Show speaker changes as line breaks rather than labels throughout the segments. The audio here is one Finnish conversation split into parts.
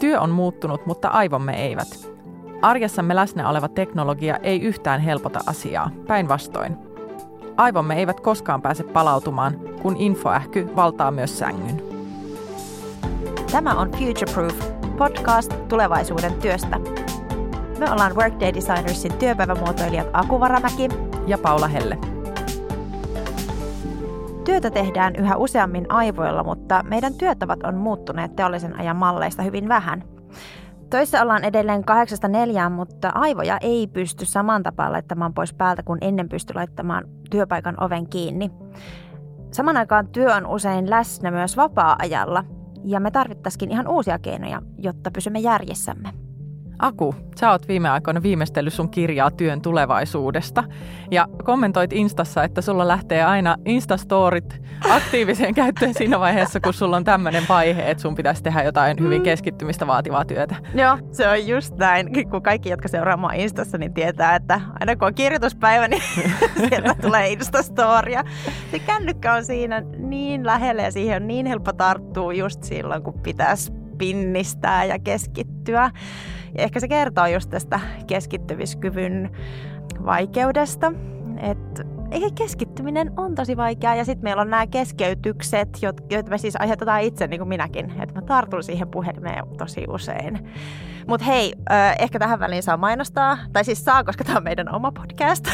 Työ on muuttunut, mutta aivomme eivät. Arjessamme läsnä oleva teknologia ei yhtään helpota asiaa, päinvastoin. Aivomme eivät koskaan pääse palautumaan, kun infoähky valtaa myös sängyn.
Tämä on Future Proof, podcast tulevaisuuden työstä. Me ollaan Workday Designersin työpäivämuotoilijat Aku Varamäki
ja Paula Helle.
Työtä tehdään yhä useammin aivoilla, mutta meidän työtavat on muuttuneet teollisen ajan malleista hyvin vähän. Töissä ollaan edelleen kahdeksasta neljään, mutta aivoja ei pysty saman tapaan laittamaan pois päältä kuin ennen pysty laittamaan työpaikan oven kiinni. Saman aikaan työ on usein läsnä myös vapaa-ajalla, ja me tarvittaisiin ihan uusia keinoja, jotta pysymme järjessämme.
Aku, sä oot viime aikoina viimeistellyt sun kirjaa työn tulevaisuudesta ja kommentoit Instassa, että sulla lähtee aina Instastorit aktiiviseen käyttöön siinä vaiheessa, kun sulla on tämmöinen vaihe, että sun pitäisi tehdä jotain hyvin mm. keskittymistä vaativaa työtä.
Joo, se on just näin. Kun kaikki, jotka seuraa mua Instassa, niin tietää, että aina kun on kirjoituspäivä, niin sieltä tulee Instastoria. Se kännykkä on siinä niin lähellä ja siihen on niin helppo tarttua just silloin, kun pitäisi pinnistää ja keskittyä. Ehkä se kertoo just tästä keskittymiskyvyn vaikeudesta, että keskittyminen on tosi vaikeaa ja sitten meillä on nämä keskeytykset, joita me siis aiheutetaan itse, niin kuin minäkin, että mä tartun siihen puhelimeen tosi usein. Mutta hei, ehkä tähän väliin saa mainostaa, tai siis saa, koska tämä on meidän oma podcast.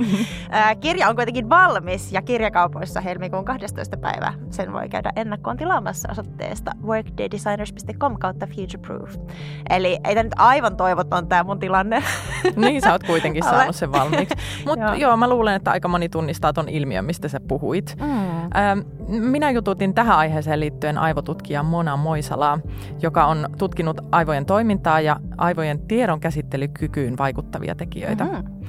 kirja on kuitenkin valmis ja kirjakaupoissa helmikuun 12. päivä. Sen voi käydä ennakkoon tilaamassa osoitteesta workdaydesigners.com kautta futureproof. Eli ei tämä nyt aivan toivoton tämä mun tilanne.
niin, sä oot kuitenkin saanut sen valmiiksi. Mutta joo. joo, mä luulen, että aika moni tunnistaa ton ilmiön, mistä sä puhuit. Mm. Minä jututin tähän aiheeseen liittyen aivotutkija Mona Moisalaa, joka on tutkinut aivojen toimintaa toimintaa ja aivojen tiedon käsittelykykyyn vaikuttavia tekijöitä. Mm-hmm.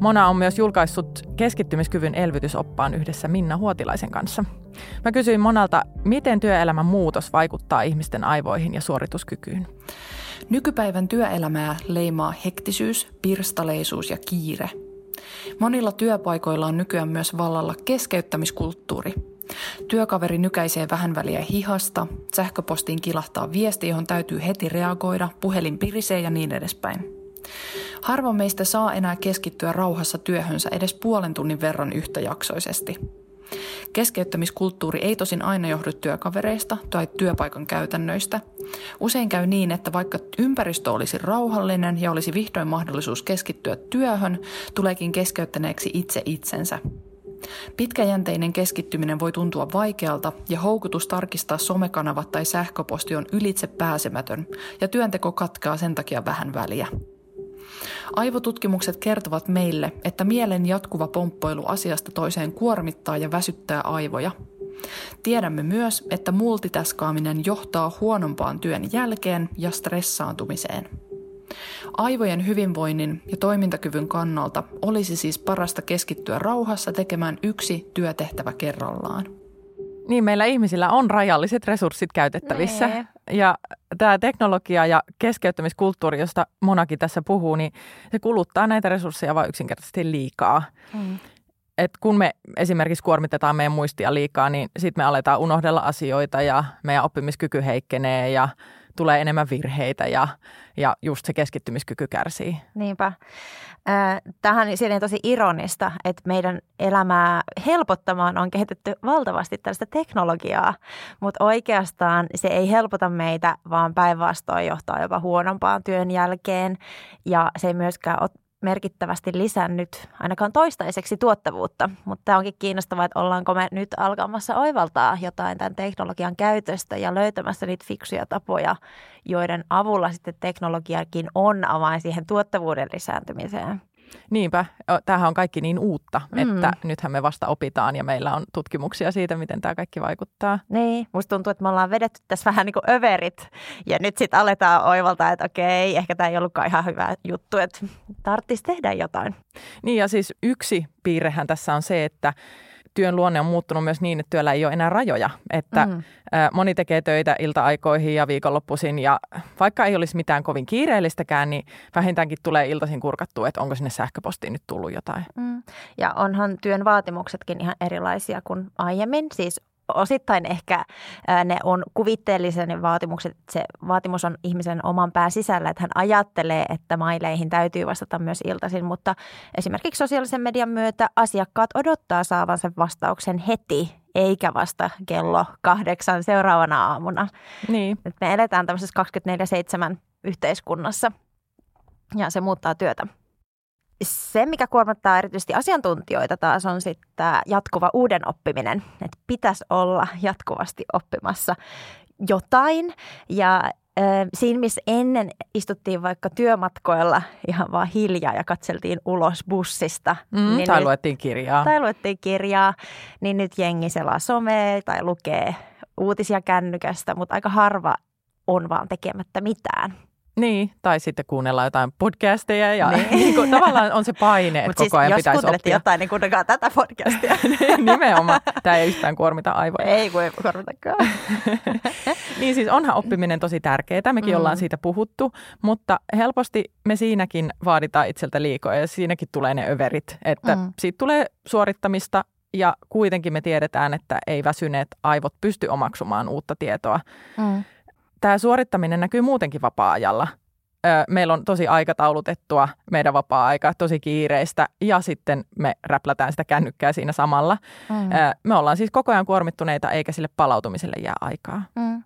Mona on myös julkaissut keskittymiskyvyn elvytysoppaan yhdessä Minna Huotilaisen kanssa. Mä kysyin Monalta, miten työelämän muutos vaikuttaa ihmisten aivoihin ja suorituskykyyn.
Nykypäivän työelämää leimaa hektisyys, pirstaleisuus ja kiire. Monilla työpaikoilla on nykyään myös vallalla keskeyttämiskulttuuri – Työkaveri nykäisee vähän väliä hihasta, sähköpostiin kilahtaa viesti, johon täytyy heti reagoida, puhelin pirisee ja niin edespäin. Harva meistä saa enää keskittyä rauhassa työhönsä edes puolen tunnin verran yhtäjaksoisesti. Keskeyttämiskulttuuri ei tosin aina johdu työkavereista tai työpaikan käytännöistä. Usein käy niin, että vaikka ympäristö olisi rauhallinen ja olisi vihdoin mahdollisuus keskittyä työhön, tuleekin keskeyttäneeksi itse itsensä – Pitkäjänteinen keskittyminen voi tuntua vaikealta ja houkutus tarkistaa somekanavat tai sähköposti on ylitse pääsemätön ja työnteko katkaa sen takia vähän väliä. Aivotutkimukset kertovat meille, että mielen jatkuva pomppoilu asiasta toiseen kuormittaa ja väsyttää aivoja. Tiedämme myös, että multitaskaaminen johtaa huonompaan työn jälkeen ja stressaantumiseen. Aivojen hyvinvoinnin ja toimintakyvyn kannalta olisi siis parasta keskittyä rauhassa tekemään yksi työtehtävä kerrallaan.
Niin, meillä ihmisillä on rajalliset resurssit käytettävissä. Nee. Ja tämä teknologia ja keskeyttämiskulttuuri, josta monakin tässä puhuu, niin se kuluttaa näitä resursseja vain yksinkertaisesti liikaa. Mm. Et kun me esimerkiksi kuormitetaan meidän muistia liikaa, niin sitten me aletaan unohdella asioita ja meidän oppimiskyky heikkenee ja tulee enemmän virheitä ja, ja just se keskittymiskyky kärsii.
Niinpä. Tähän on tosi ironista, että meidän elämää helpottamaan on kehitetty valtavasti tällaista teknologiaa, mutta oikeastaan se ei helpota meitä, vaan päinvastoin johtaa jopa huonompaan työn jälkeen ja se ei myöskään ole merkittävästi lisännyt ainakaan toistaiseksi tuottavuutta, mutta tämä onkin kiinnostavaa, että ollaanko me nyt alkamassa oivaltaa jotain tämän teknologian käytöstä ja löytämässä niitä fiksuja tapoja, joiden avulla sitten teknologiakin on avain siihen tuottavuuden lisääntymiseen.
Niinpä, tämähän on kaikki niin uutta, mm. että nythän me vasta opitaan ja meillä on tutkimuksia siitä, miten tämä kaikki vaikuttaa.
Niin, musta tuntuu, että me ollaan vedetty tässä vähän niin kuin överit ja nyt sitten aletaan oivaltaa, että okei, ehkä tämä ei ollutkaan ihan hyvä juttu, että tarvitsisi tehdä jotain.
Niin ja siis yksi piirrehän tässä on se, että työn luonne on muuttunut myös niin, että työllä ei ole enää rajoja. Että mm. moni tekee töitä ilta-aikoihin ja viikonloppuisin ja vaikka ei olisi mitään kovin kiireellistäkään, niin vähintäänkin tulee iltaisin kurkattua, että onko sinne sähköpostiin nyt tullut jotain. Mm.
Ja onhan työn vaatimuksetkin ihan erilaisia kuin aiemmin. Siis osittain ehkä ne on kuvitteellisen ne vaatimukset. Se vaatimus on ihmisen oman pään sisällä, että hän ajattelee, että maileihin täytyy vastata myös iltaisin, mutta esimerkiksi sosiaalisen median myötä asiakkaat odottaa saavansa vastauksen heti eikä vasta kello kahdeksan seuraavana aamuna.
Niin.
Et me eletään tämmöisessä 24-7 yhteiskunnassa ja se muuttaa työtä. Se, mikä kuormittaa erityisesti asiantuntijoita taas on sitten jatkuva uuden oppiminen. Että pitäisi olla jatkuvasti oppimassa jotain ja siinä, missä ennen istuttiin vaikka työmatkoilla ihan vaan hiljaa ja katseltiin ulos bussista.
Mm, niin tai nyt, luettiin kirjaa.
Tai luettiin kirjaa, niin nyt jengi selaa somea tai lukee uutisia kännykästä, mutta aika harva on vaan tekemättä mitään.
Niin, tai sitten kuunnellaan jotain podcasteja ja niin. niin kuin, tavallaan on se paine, että koko siis, ajan pitäisi oppia.
jotain, niin kuunnelkaa tätä podcastia.
Niin, nimenomaan. Tämä ei yhtään kuormita aivoja.
Ei, kun ei kuormitakaan.
niin siis onhan oppiminen tosi tärkeää, mekin mm. ollaan siitä puhuttu, mutta helposti me siinäkin vaaditaan itseltä liikoja ja siinäkin tulee ne överit, että mm. siitä tulee suorittamista ja kuitenkin me tiedetään, että ei väsyneet aivot pysty omaksumaan uutta tietoa. Mm tämä suorittaminen näkyy muutenkin vapaa-ajalla. Meillä on tosi aikataulutettua meidän vapaa-aika, tosi kiireistä ja sitten me räplätään sitä kännykkää siinä samalla. Mm. Me ollaan siis koko ajan kuormittuneita eikä sille palautumiselle jää aikaa. Mm.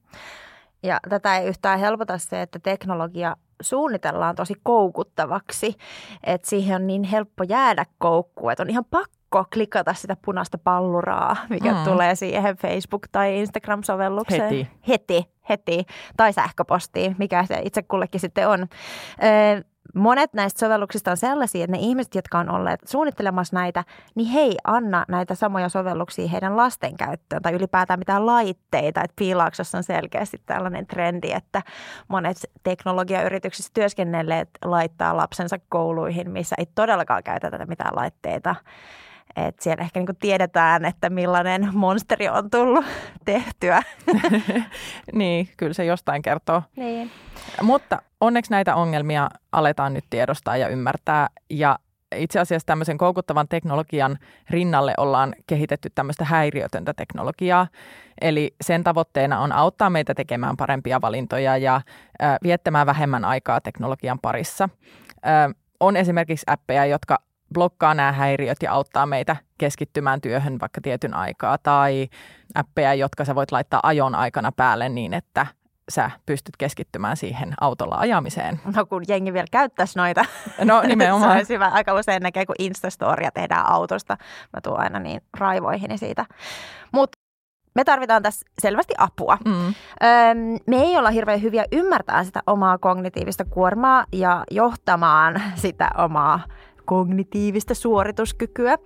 Ja tätä ei yhtään helpota se, että teknologia suunnitellaan tosi koukuttavaksi, että siihen on niin helppo jäädä koukkuun, että on ihan pakko klikata sitä punaista palluraa, mikä mm. tulee siihen Facebook- tai Instagram-sovellukseen.
Heti.
Heti heti tai sähköpostiin, mikä se itse kullekin sitten on. Monet näistä sovelluksista on sellaisia, että ne ihmiset, jotka on olleet suunnittelemassa näitä, niin hei, anna näitä samoja sovelluksia heidän lasten käyttöön tai ylipäätään mitään laitteita. Että Piilaaksossa on selkeästi tällainen trendi, että monet teknologiayrityksissä työskennelleet laittaa lapsensa kouluihin, missä ei todellakaan käytetä mitään laitteita. Et siellä ehkä niin tiedetään, että millainen monsteri on tullut tehtyä.
niin, kyllä se jostain kertoo.
Niin.
Mutta onneksi näitä ongelmia aletaan nyt tiedostaa ja ymmärtää. Ja itse asiassa tämmöisen koukuttavan teknologian rinnalle ollaan kehitetty tämmöistä häiriötöntä teknologiaa. Eli sen tavoitteena on auttaa meitä tekemään parempia valintoja ja äh, viettämään vähemmän aikaa teknologian parissa. Äh, on esimerkiksi appeja, jotka blokkaa nämä häiriöt ja auttaa meitä keskittymään työhön vaikka tietyn aikaa tai appeja, jotka sä voit laittaa ajon aikana päälle niin, että sä pystyt keskittymään siihen autolla ajamiseen.
No kun jengi vielä käyttäisi noita.
No nimenomaan.
se olisi hyvä. Aika usein näkee, kun Instastoria tehdään autosta. Mä tuun aina niin raivoihini siitä. Mutta me tarvitaan tässä selvästi apua. Mm. Öm, me ei olla hirveän hyviä ymmärtää sitä omaa kognitiivista kuormaa ja johtamaan sitä omaa kognitiivista suorituskykyä.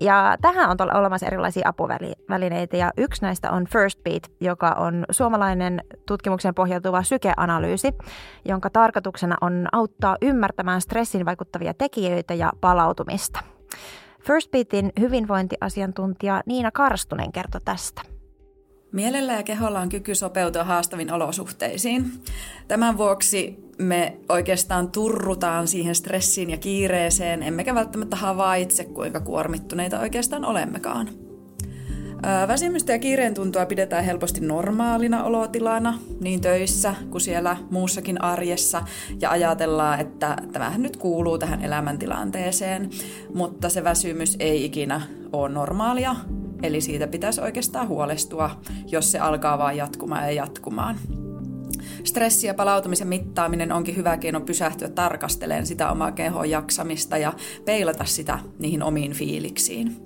Ja tähän on olemassa erilaisia apuvälineitä ja yksi näistä on First Beat, joka on suomalainen tutkimuksen pohjautuva sykeanalyysi, jonka tarkoituksena on auttaa ymmärtämään stressin vaikuttavia tekijöitä ja palautumista. First Beatin hyvinvointiasiantuntija Niina Karstunen kertoi tästä.
Mielellä ja keholla on kyky sopeutua haastaviin olosuhteisiin. Tämän vuoksi me oikeastaan turrutaan siihen stressiin ja kiireeseen, emmekä välttämättä havaitse, kuinka kuormittuneita oikeastaan olemmekaan. Väsymystä ja kiireen tuntua pidetään helposti normaalina olotilana, niin töissä kuin siellä muussakin arjessa, ja ajatellaan, että tämähän nyt kuuluu tähän elämäntilanteeseen, mutta se väsymys ei ikinä ole normaalia, eli siitä pitäisi oikeastaan huolestua, jos se alkaa vaan jatkumaan ja jatkumaan. Stressi ja palautumisen mittaaminen onkin hyvä keino pysähtyä tarkastelemaan sitä omaa kehon jaksamista ja peilata sitä niihin omiin fiiliksiin.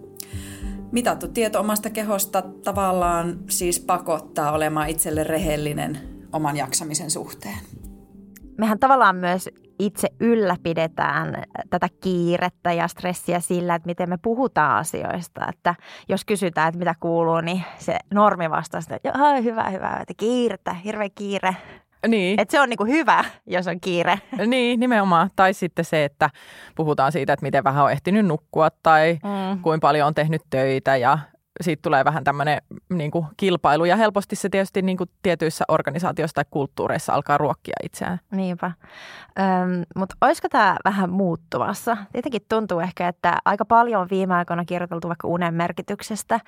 Mitattu tieto omasta kehosta tavallaan siis pakottaa olemaan itselle rehellinen oman jaksamisen suhteen.
Mehän tavallaan myös itse ylläpidetään tätä kiirettä ja stressiä sillä, että miten me puhutaan asioista. Että jos kysytään, että mitä kuuluu, niin se normi vastaa sitä, että hyvä, hyvä, että kiirettä, hirveä kiire.
Niin.
Että se on niinku hyvä, jos on kiire.
Niin, nimenomaan. Tai sitten se, että puhutaan siitä, että miten vähän on ehtinyt nukkua tai mm. kuinka paljon on tehnyt töitä ja siitä tulee vähän tämmöinen niin kuin kilpailu ja helposti se tietysti niin kuin tietyissä organisaatioissa tai kulttuureissa alkaa ruokkia itseään.
Niinpä. Öm, mutta olisiko tämä vähän muuttumassa? Tietenkin tuntuu ehkä, että aika paljon on viime aikoina kirjoiteltu vaikka unen merkityksestä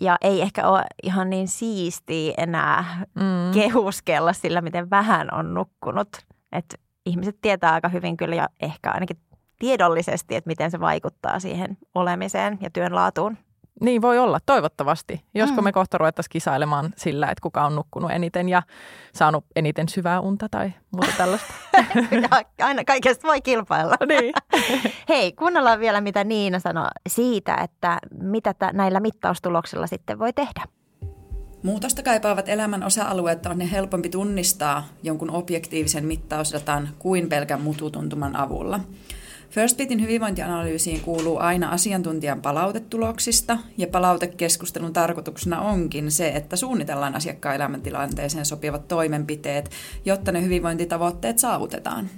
ja ei ehkä ole ihan niin siistiä enää mm. kehuskella sillä, miten vähän on nukkunut. Et ihmiset tietää aika hyvin kyllä ja ehkä ainakin tiedollisesti, että miten se vaikuttaa siihen olemiseen ja työn laatuun.
Niin voi olla, toivottavasti. Josko mm. me kohta ruvettaisiin kisailemaan sillä, että kuka on nukkunut eniten ja saanut eniten syvää unta tai muuta tällaista.
Aina kaikesta voi kilpailla.
niin.
Hei, kuunnellaan vielä mitä Niina sanoi siitä, että mitä t- näillä mittaustuloksilla sitten voi tehdä.
Muutosta kaipaavat elämän osa-alueet on ne helpompi tunnistaa jonkun objektiivisen mittausdatan kuin pelkän mututuntuman avulla – FirstBitin hyvinvointianalyysiin kuuluu aina asiantuntijan palautetuloksista, ja palautekeskustelun tarkoituksena onkin se, että suunnitellaan asiakkaan elämäntilanteeseen sopivat toimenpiteet, jotta ne hyvinvointitavoitteet saavutetaan.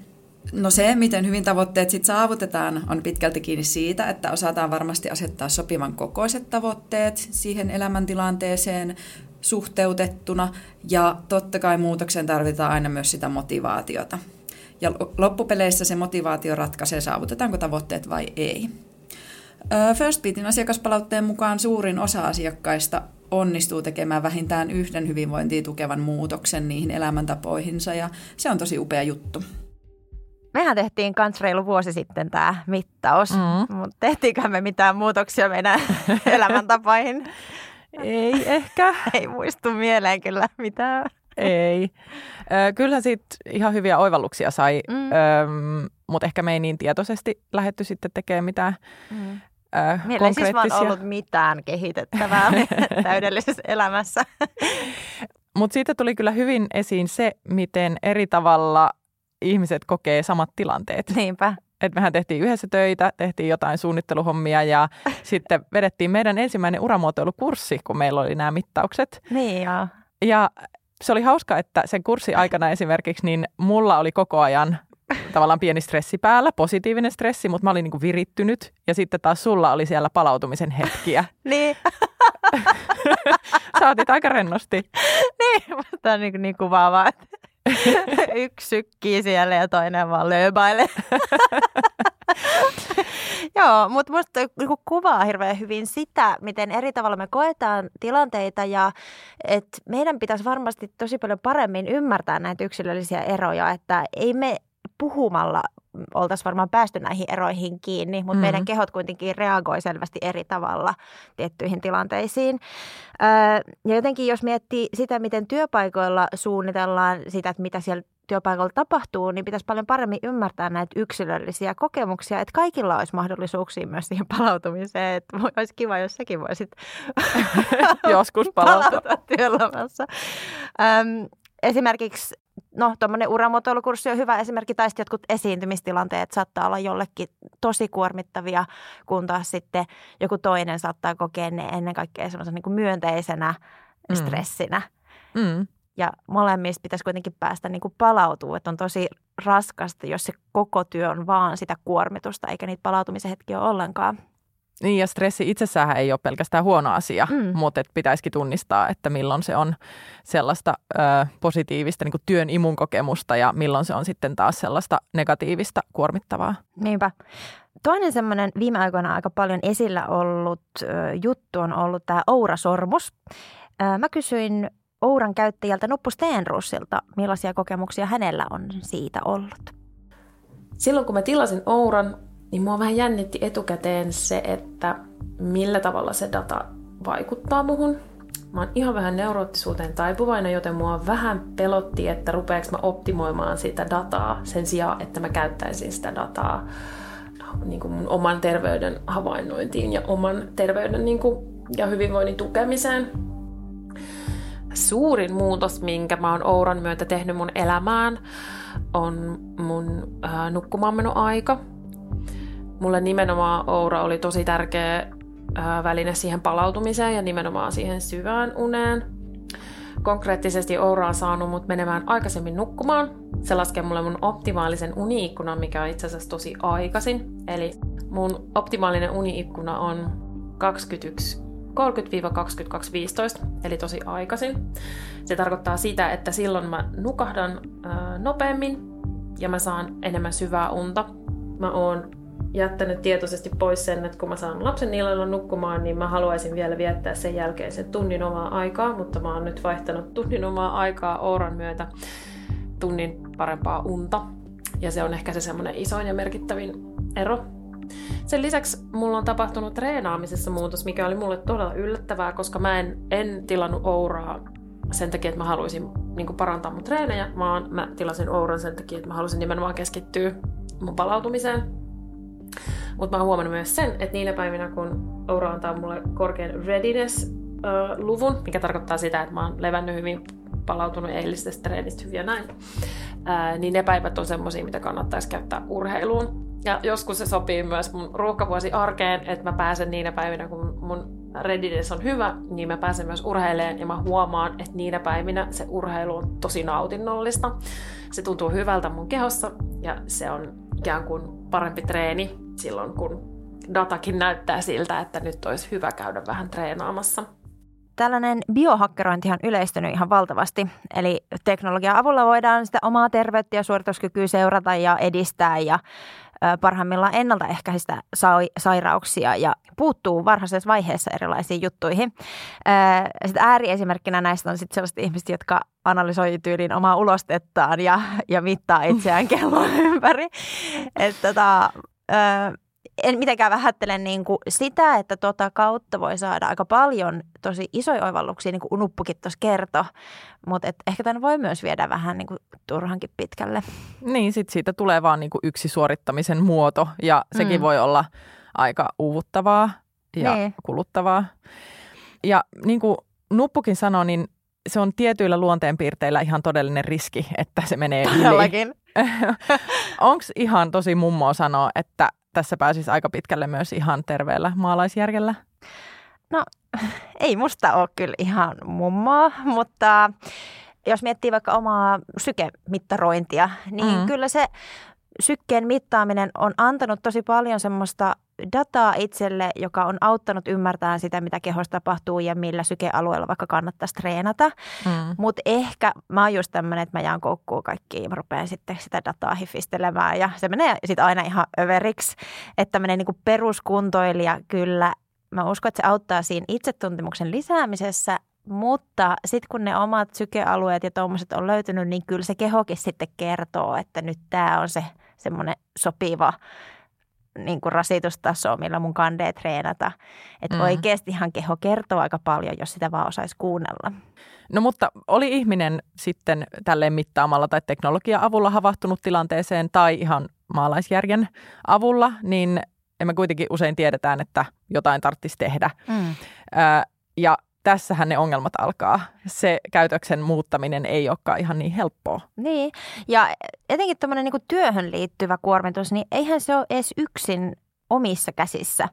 No se, miten hyvin tavoitteet sitten saavutetaan, on pitkälti kiinni siitä, että osataan varmasti asettaa sopivan kokoiset tavoitteet siihen elämäntilanteeseen suhteutettuna, ja totta kai muutoksen tarvitaan aina myös sitä motivaatiota – ja loppupeleissä se motivaatio ratkaisee, saavutetaanko tavoitteet vai ei. First Beatin asiakaspalautteen mukaan suurin osa asiakkaista onnistuu tekemään vähintään yhden hyvinvointia tukevan muutoksen niihin elämäntapoihinsa ja se on tosi upea juttu.
Mehän tehtiin kans reilu vuosi sitten tämä mittaus, mm. mutta tehtiinkö me mitään muutoksia meidän elämäntapoihin?
Ei ehkä.
Ei muistu mieleen kyllä mitään.
Ei. Kyllähän siitä ihan hyviä oivalluksia sai, mm. mutta ehkä me ei niin tietoisesti lähetty sitten tekemään mitään mm.
Meillä ei siis vaan ollut mitään kehitettävää täydellisessä elämässä.
Mutta siitä tuli kyllä hyvin esiin se, miten eri tavalla ihmiset kokee samat tilanteet.
Niinpä.
Et mehän tehtiin yhdessä töitä, tehtiin jotain suunnitteluhommia ja sitten vedettiin meidän ensimmäinen uramuotoilukurssi, kun meillä oli nämä mittaukset.
Niin joo.
Ja se oli hauska, että sen kurssin aikana esimerkiksi, niin mulla oli koko ajan tavallaan pieni stressi päällä, positiivinen stressi, mutta mä olin niin virittynyt. Ja sitten taas sulla oli siellä palautumisen hetkiä.
niin.
Saatit aika rennosti.
niin, tämä on niin, niin kuvaavaa, yksi sykkii siellä ja toinen vaan lööbailee. Joo, mutta musta niinku kuvaa hirveän hyvin sitä, miten eri tavalla me koetaan tilanteita ja että meidän pitäisi varmasti tosi paljon paremmin ymmärtää näitä yksilöllisiä eroja, että ei me puhumalla oltaisiin varmaan päästy näihin eroihin kiinni, mutta mm-hmm. meidän kehot kuitenkin reagoi selvästi eri tavalla tiettyihin tilanteisiin. ja jotenkin jos miettii sitä, miten työpaikoilla suunnitellaan sitä, että mitä siellä työpaikalla tapahtuu, niin pitäisi paljon paremmin ymmärtää näitä yksilöllisiä kokemuksia, että kaikilla olisi mahdollisuuksia myös siihen palautumiseen. Että olisi kiva, jos säkin voisit
joskus palautua
työlomassa. Öm, esimerkiksi no tuommoinen uramuotoilukurssi on hyvä esimerkki, tai jotkut esiintymistilanteet saattaa olla jollekin tosi kuormittavia, kun taas sitten joku toinen saattaa kokea ne ennen kaikkea semmoisen niin myönteisenä mm. stressinä. Mm. Ja molemmista pitäisi kuitenkin päästä niin kuin palautuu, että on tosi raskasta, jos se koko työ on vaan sitä kuormitusta, eikä niitä palautumisen hetkiä ole ollenkaan.
Niin ja stressi itsessään ei ole pelkästään huono asia, mm. mutta et pitäisikin tunnistaa, että milloin se on sellaista ö, positiivista niin kuin työn imunkokemusta ja milloin se on sitten taas sellaista negatiivista kuormittavaa.
Niinpä. Toinen semmoinen viime aikoina aika paljon esillä ollut ö, juttu on ollut tämä Oura-sormus. Ö, mä kysyin Ouran käyttäjältä Nuppu Steenrussilta, millaisia kokemuksia hänellä on siitä ollut.
Silloin kun mä tilasin Ouran, niin mua vähän jännitti etukäteen se, että millä tavalla se data vaikuttaa muhun. Mä oon ihan vähän neuroottisuuteen taipuvainen, joten mua vähän pelotti, että rupeeks mä optimoimaan sitä dataa sen sijaan, että mä käyttäisin sitä dataa niin kuin mun oman terveyden havainnointiin ja oman terveyden niin kuin, ja hyvinvoinnin tukemiseen. Suurin muutos, minkä mä oon Ouran myötä tehnyt mun elämään, on mun äh, nukkumaanmenoaika. Mulle nimenomaan Oura oli tosi tärkeä väline siihen palautumiseen ja nimenomaan siihen syvään uneen. Konkreettisesti Oura on saanut mut menemään aikaisemmin nukkumaan. Se laskee mulle mun optimaalisen uniikkunan, mikä on itse asiassa tosi aikaisin. Eli mun optimaalinen uniikkuna on 21 30-22.15, eli tosi aikaisin. Se tarkoittaa sitä, että silloin mä nukahdan ää, nopeammin ja mä saan enemmän syvää unta. Mä oon jättänyt tietoisesti pois sen, että kun mä saan lapsen illalla nukkumaan, niin mä haluaisin vielä viettää sen jälkeen sen tunnin omaa aikaa, mutta mä oon nyt vaihtanut tunnin omaa aikaa Ouran myötä tunnin parempaa unta. Ja se on ehkä se semmoinen isoin ja merkittävin ero. Sen lisäksi mulla on tapahtunut treenaamisessa muutos, mikä oli mulle todella yllättävää, koska mä en, en tilannut Ouraa sen takia, että mä haluaisin niin parantaa mun treenejä, vaan mä tilasin Ouran sen takia, että mä halusin nimenomaan keskittyä mun palautumiseen mutta mä oon huomannut myös sen, että niinä päivinä, kun Oura antaa mulle korkean readiness-luvun, mikä tarkoittaa sitä, että mä oon levännyt hyvin, palautunut eilisestä treenistä hyvin ja näin, niin ne päivät on semmoisia, mitä kannattaisi käyttää urheiluun. Ja joskus se sopii myös mun ruuhkavuosi arkeen, että mä pääsen niinä päivinä, kun mun readiness on hyvä, niin mä pääsen myös urheileen ja mä huomaan, että niinä päivinä se urheilu on tosi nautinnollista. Se tuntuu hyvältä mun kehossa ja se on ikään kuin parempi treeni silloin, kun datakin näyttää siltä, että nyt olisi hyvä käydä vähän treenaamassa.
Tällainen biohakkerointi on yleistynyt ihan valtavasti. Eli teknologian avulla voidaan sitä omaa terveyttä ja suorituskykyä seurata ja edistää ja parhaimmillaan ennaltaehkäistä sairauksia ja puuttuu varhaisessa vaiheessa erilaisiin juttuihin. Sitten ääriesimerkkinä näistä on sitten sellaiset ihmiset, jotka analysoi tyyliin omaa ulostettaan ja, ja mittaa itseään kellon ympäri. Että tota, en mitenkään vähättele niin kuin sitä, että tota kautta voi saada aika paljon tosi isoja oivalluksia, niin kuin Nuppukin tuossa kertoi, mutta et ehkä tämän voi myös viedä vähän niin kuin turhankin pitkälle.
Niin, sit siitä tulee vaan niin kuin yksi suorittamisen muoto ja sekin mm. voi olla aika uuvuttavaa ja niin. kuluttavaa. Ja niin kuin Nuppukin sanoi, niin se on tietyillä luonteenpiirteillä ihan todellinen riski, että se menee yli. Onko ihan tosi mummoa sanoa, että tässä pääsisi aika pitkälle myös ihan terveellä maalaisjärjellä?
No ei musta ole kyllä ihan mummoa, mutta jos miettii vaikka omaa sykemittarointia, niin mm. kyllä se sykkeen mittaaminen on antanut tosi paljon semmoista dataa itselle, joka on auttanut ymmärtämään sitä, mitä kehossa tapahtuu ja millä sykealueella vaikka kannattaisi treenata. Mm. Mutta ehkä mä oon just tämmöinen, että mä jaan koukkuun kaikkiin, mä rupean sitten sitä dataa hifistelemään ja se menee sitten aina ihan överiksi. Että tämmöinen niin peruskuntoilija kyllä, mä uskon, että se auttaa siinä itsetuntemuksen lisäämisessä, mutta sitten kun ne omat sykealueet ja tuommoiset on löytynyt, niin kyllä se kehokin sitten kertoo, että nyt tämä on se semmoinen sopiva niin kuin rasitustaso, millä mun kandee treenata. Että mm. oikeastihan keho kertoo aika paljon, jos sitä vaan osaisi kuunnella.
No mutta oli ihminen sitten tälleen mittaamalla tai teknologian avulla havahtunut tilanteeseen tai ihan maalaisjärjen avulla, niin emme kuitenkin usein tiedetään, että jotain tarvitsisi tehdä. Mm. Ö, ja tässähän ne ongelmat alkaa. Se käytöksen muuttaminen ei olekaan ihan niin helppoa.
Niin, ja etenkin tuommoinen niin työhön liittyvä kuormitus, niin eihän se ole edes yksin omissa käsissä.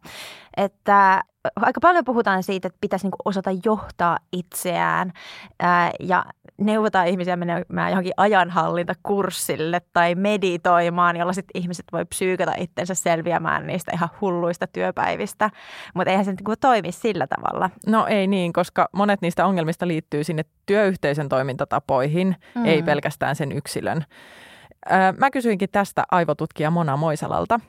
Että aika paljon puhutaan siitä, että pitäisi niin osata johtaa itseään ää, ja neuvotaan ihmisiä menemään johonkin ajanhallintakurssille tai meditoimaan, jolla sitten ihmiset voi psyykata itsensä selviämään niistä ihan hulluista työpäivistä. Mutta eihän se niin toimi sillä tavalla.
No ei niin, koska monet niistä ongelmista liittyy sinne työyhteisön toimintatapoihin, mm. ei pelkästään sen yksilön. Mä kysyinkin tästä aivotutkija Mona Moisalalta,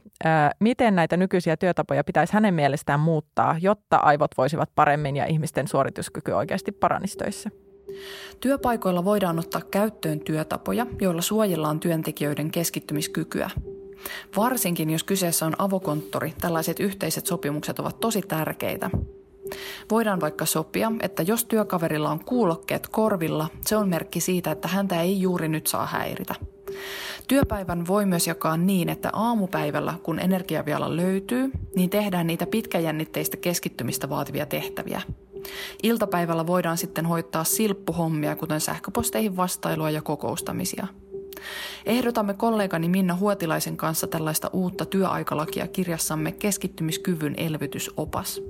miten näitä nykyisiä työtapoja pitäisi hänen mielestään muuttaa, jotta aivot voisivat paremmin ja ihmisten suorituskyky oikeasti paranisi töissä.
Työpaikoilla voidaan ottaa käyttöön työtapoja, joilla suojellaan työntekijöiden keskittymiskykyä. Varsinkin jos kyseessä on avokonttori, tällaiset yhteiset sopimukset ovat tosi tärkeitä. Voidaan vaikka sopia, että jos työkaverilla on kuulokkeet korvilla, se on merkki siitä, että häntä ei juuri nyt saa häiritä. Työpäivän voi myös jakaa niin, että aamupäivällä, kun energia vielä löytyy, niin tehdään niitä pitkäjännitteistä keskittymistä vaativia tehtäviä. Iltapäivällä voidaan sitten hoitaa silppuhommia, kuten sähköposteihin vastailua ja kokoustamisia. Ehdotamme kollegani Minna Huotilaisen kanssa tällaista uutta työaikalakia kirjassamme keskittymiskyvyn elvytysopas.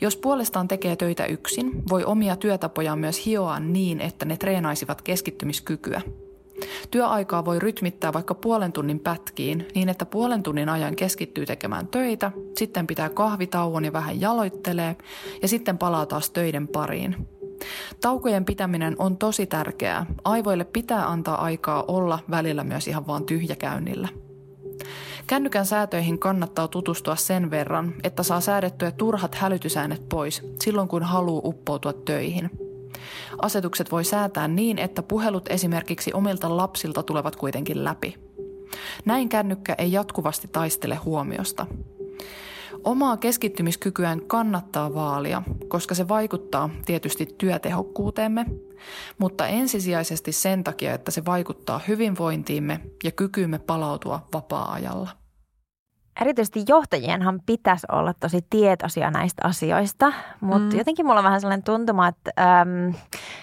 Jos puolestaan tekee töitä yksin, voi omia työtapojaan myös hioa niin, että ne treenaisivat keskittymiskykyä – Työaikaa voi rytmittää vaikka puolen tunnin pätkiin niin, että puolen tunnin ajan keskittyy tekemään töitä, sitten pitää kahvitauon ja vähän jaloittelee ja sitten palaa taas töiden pariin. Taukojen pitäminen on tosi tärkeää. Aivoille pitää antaa aikaa olla välillä myös ihan vaan tyhjäkäynnillä. Kännykän säätöihin kannattaa tutustua sen verran, että saa säädettyä turhat hälytysäänet pois silloin kun haluaa uppoutua töihin. Asetukset voi säätää niin, että puhelut esimerkiksi omilta lapsilta tulevat kuitenkin läpi. Näin kännykkä ei jatkuvasti taistele huomiosta. Omaa keskittymiskykyään kannattaa vaalia, koska se vaikuttaa tietysti työtehokkuuteemme, mutta ensisijaisesti sen takia, että se vaikuttaa hyvinvointiimme ja kykyymme palautua vapaa-ajalla
erityisesti johtajienhan pitäisi olla tosi tietoisia näistä asioista, mutta mm. jotenkin mulla on vähän sellainen tuntuma, että äm,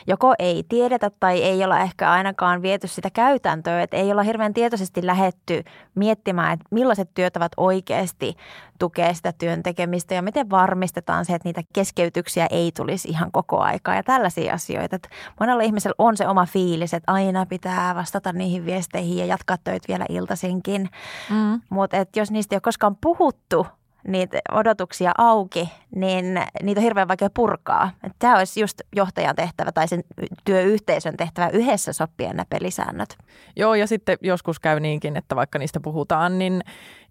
joko ei tiedetä tai ei olla ehkä ainakaan viety sitä käytäntöä, että ei olla hirveän tietoisesti lähetty miettimään, että millaiset työtavat oikeasti tukee sitä työn tekemistä ja miten varmistetaan se, että niitä keskeytyksiä ei tulisi ihan koko aikaa ja tällaisia asioita. Että monella ihmisellä on se oma fiilis, että aina pitää vastata niihin viesteihin ja jatkaa töitä vielä iltaisinkin, mm. mutta jos niistä ei koskaan puhuttu niitä odotuksia auki, niin niitä on hirveän vaikea purkaa. Tämä olisi just johtajan tehtävä tai sen työyhteisön tehtävä yhdessä sopia ne pelisäännöt.
Joo, ja sitten joskus käy niinkin, että vaikka niistä puhutaan, niin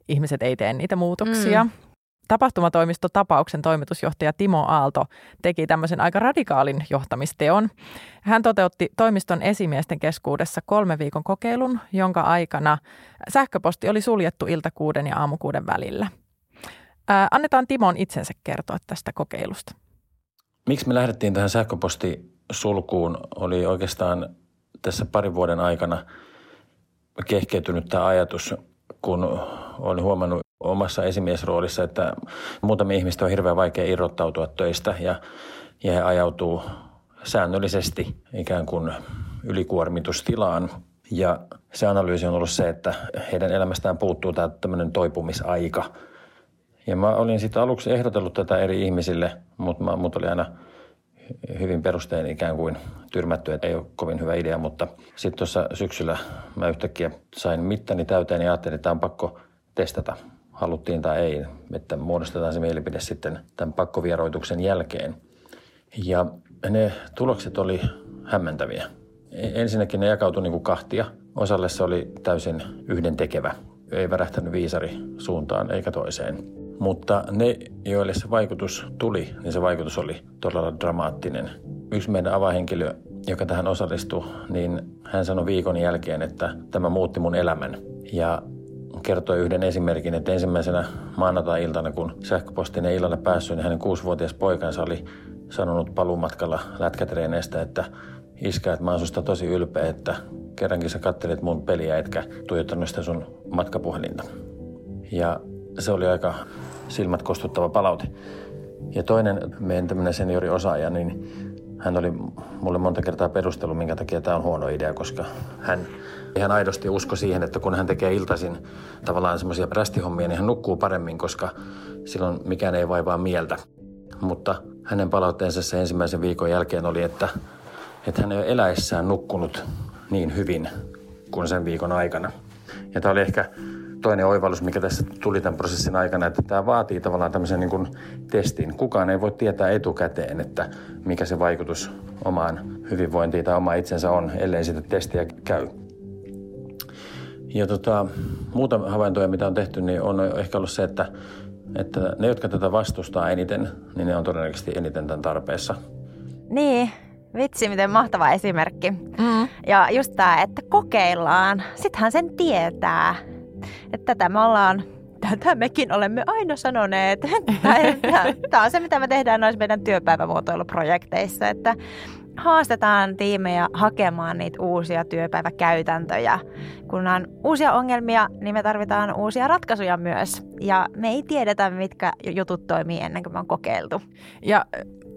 ihmiset ei tee niitä muutoksia. Mm. Tapahtumatoimisto Tapauksen toimitusjohtaja Timo Aalto teki tämmöisen aika radikaalin johtamisteon. Hän toteutti toimiston esimiesten keskuudessa kolme viikon kokeilun, jonka aikana sähköposti oli suljettu ilta kuuden ja aamukuuden välillä. Ää, annetaan Timon itsensä kertoa tästä kokeilusta.
Miksi me lähdettiin tähän sähköpostisulkuun oli oikeastaan tässä parin vuoden aikana kehkeytynyt tämä ajatus, kun olen huomannut omassa esimiesroolissa, että muutamia ihmistä on hirveän vaikea irrottautua töistä ja, ja he ajautuu säännöllisesti ikään kuin ylikuormitustilaan. Ja se analyysi on ollut se, että heidän elämästään puuttuu tämä tämmöinen toipumisaika. Ja mä olin sitten aluksi ehdotellut tätä eri ihmisille, mutta mä, mut oli aina hyvin perustein ikään kuin tyrmätty, että ei ole kovin hyvä idea, mutta sitten tuossa syksyllä mä yhtäkkiä sain mittani täyteen ja ajattelin, että tämä on pakko testata, haluttiin tai ei, että muodostetaan se mielipide sitten tämän pakkovieroituksen jälkeen. Ja ne tulokset oli hämmentäviä. E-, ensinnäkin ne jakautui niin kuin kahtia. Osalle se oli täysin yhden tekevä. Ei värähtänyt viisari suuntaan eikä toiseen. Mutta ne, joille se vaikutus tuli, niin se vaikutus oli todella dramaattinen. Yksi meidän avahenkilö, joka tähän osallistui, niin hän sanoi viikon jälkeen, että tämä muutti mun elämän. Ja kertoi yhden esimerkin, että ensimmäisenä maanantai-iltana, kun sähköpostin ei illalle päässyt, niin hänen kuusivuotias poikansa oli sanonut paluumatkalla lätkätreeneistä, että iskä, että mä oon susta tosi ylpeä, että kerrankin sä kattelit mun peliä etkä tuijottanut sitä sun matkapuhelinta. Ja se oli aika silmät kostuttava palaute. Ja toinen meidän tämmöinen senioriosaaja, niin hän oli mulle monta kertaa perustelu, minkä takia tämä on huono idea, koska hän ihan aidosti usko siihen, että kun hän tekee iltaisin tavallaan semmoisia rästihommia, niin hän nukkuu paremmin, koska silloin mikään ei vaivaa mieltä. Mutta hänen palautteensa se ensimmäisen viikon jälkeen oli, että, että hän ei ole eläessään nukkunut niin hyvin kuin sen viikon aikana. Ja tämä oli ehkä toinen oivallus, mikä tässä tuli tämän prosessin aikana, että tämä vaatii tavallaan tämmöisen niin kuin testin. Kukaan ei voi tietää etukäteen, että mikä se vaikutus omaan hyvinvointiin tai omaan itsensä on, ellei sitä testiä käy. Ja tota, muuta havaintoja, mitä on tehty, niin on ehkä ollut se, että, että ne, jotka tätä vastustaa eniten, niin ne on todennäköisesti eniten tämän tarpeessa.
Niin, vitsi, miten mahtava esimerkki. Mm. Ja just tämä, että kokeillaan. Sittenhän sen tietää. Että tätä me ollaan tätä mekin olemme aina sanoneet. Tämä on se, mitä me tehdään noissa meidän työpäivämuotoiluprojekteissa, että haastetaan tiimejä hakemaan niitä uusia työpäiväkäytäntöjä. Kun on uusia ongelmia, niin me tarvitaan uusia ratkaisuja myös. Ja me ei tiedetä, mitkä jutut toimii ennen kuin me on kokeiltu.
Ja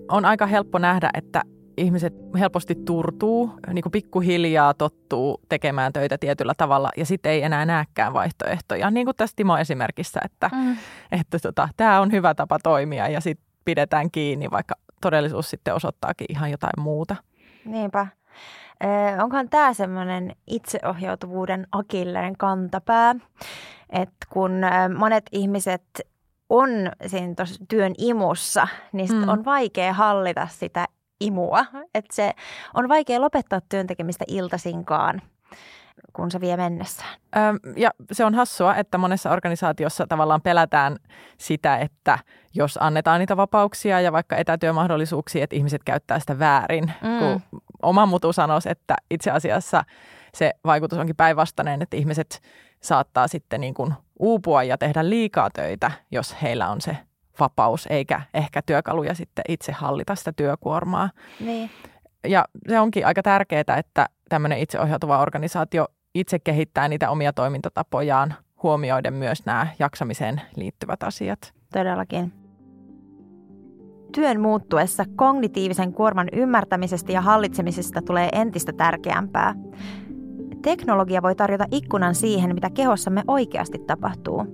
on aika helppo nähdä, että ihmiset helposti turtuu, niin kuin pikkuhiljaa tottuu tekemään töitä tietyllä tavalla ja sitten ei enää näkään vaihtoehtoja. Niin kuin tässä Timo esimerkissä, että, mm. että tota, tämä on hyvä tapa toimia ja sitten pidetään kiinni, vaikka todellisuus sitten osoittaakin ihan jotain muuta.
Niinpä. onkohan tämä semmoinen itseohjautuvuuden akilleen kantapää, että kun monet ihmiset on siinä työn imussa, niin mm. on vaikea hallita sitä imua. Että se on vaikea lopettaa työn tekemistä iltasinkaan kun se vie mennessään.
Ö, ja se on hassua, että monessa organisaatiossa tavallaan pelätään sitä, että jos annetaan niitä vapauksia ja vaikka etätyömahdollisuuksia, että ihmiset käyttää sitä väärin. Mm. Kun oma mutu sanoisi, että itse asiassa se vaikutus onkin päinvastainen, että ihmiset saattaa sitten niin kuin uupua ja tehdä liikaa töitä, jos heillä on se vapaus, eikä ehkä työkaluja sitten itse hallita sitä työkuormaa.
Niin.
Ja se onkin aika tärkeää, että tämmöinen itseohjautuva organisaatio itse kehittää niitä omia toimintatapojaan huomioiden myös nämä jaksamiseen liittyvät asiat.
Todellakin. Työn muuttuessa kognitiivisen kuorman ymmärtämisestä ja hallitsemisesta tulee entistä tärkeämpää. Teknologia voi tarjota ikkunan siihen, mitä kehossamme oikeasti tapahtuu.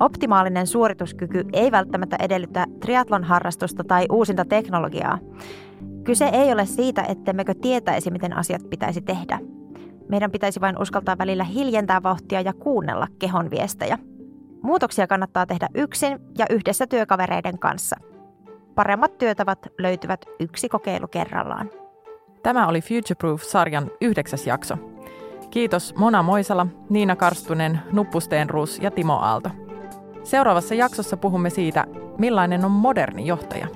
Optimaalinen suorituskyky ei välttämättä edellytä triatlon harrastusta tai uusinta teknologiaa. Kyse ei ole siitä, ettemmekö tietäisi, miten asiat pitäisi tehdä. Meidän pitäisi vain uskaltaa välillä hiljentää vauhtia ja kuunnella kehon viestejä. Muutoksia kannattaa tehdä yksin ja yhdessä työkavereiden kanssa. Paremmat työtavat löytyvät yksi kokeilu kerrallaan.
Tämä oli Futureproof-sarjan yhdeksäs jakso. Kiitos Mona Moisala, Niina Karstunen, Nuppu Steenruus ja Timo Aalto. Seuraavassa jaksossa puhumme siitä, millainen on moderni johtaja.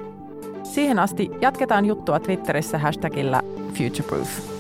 Siihen asti jatketaan juttua Twitterissä hashtagillä Futureproof.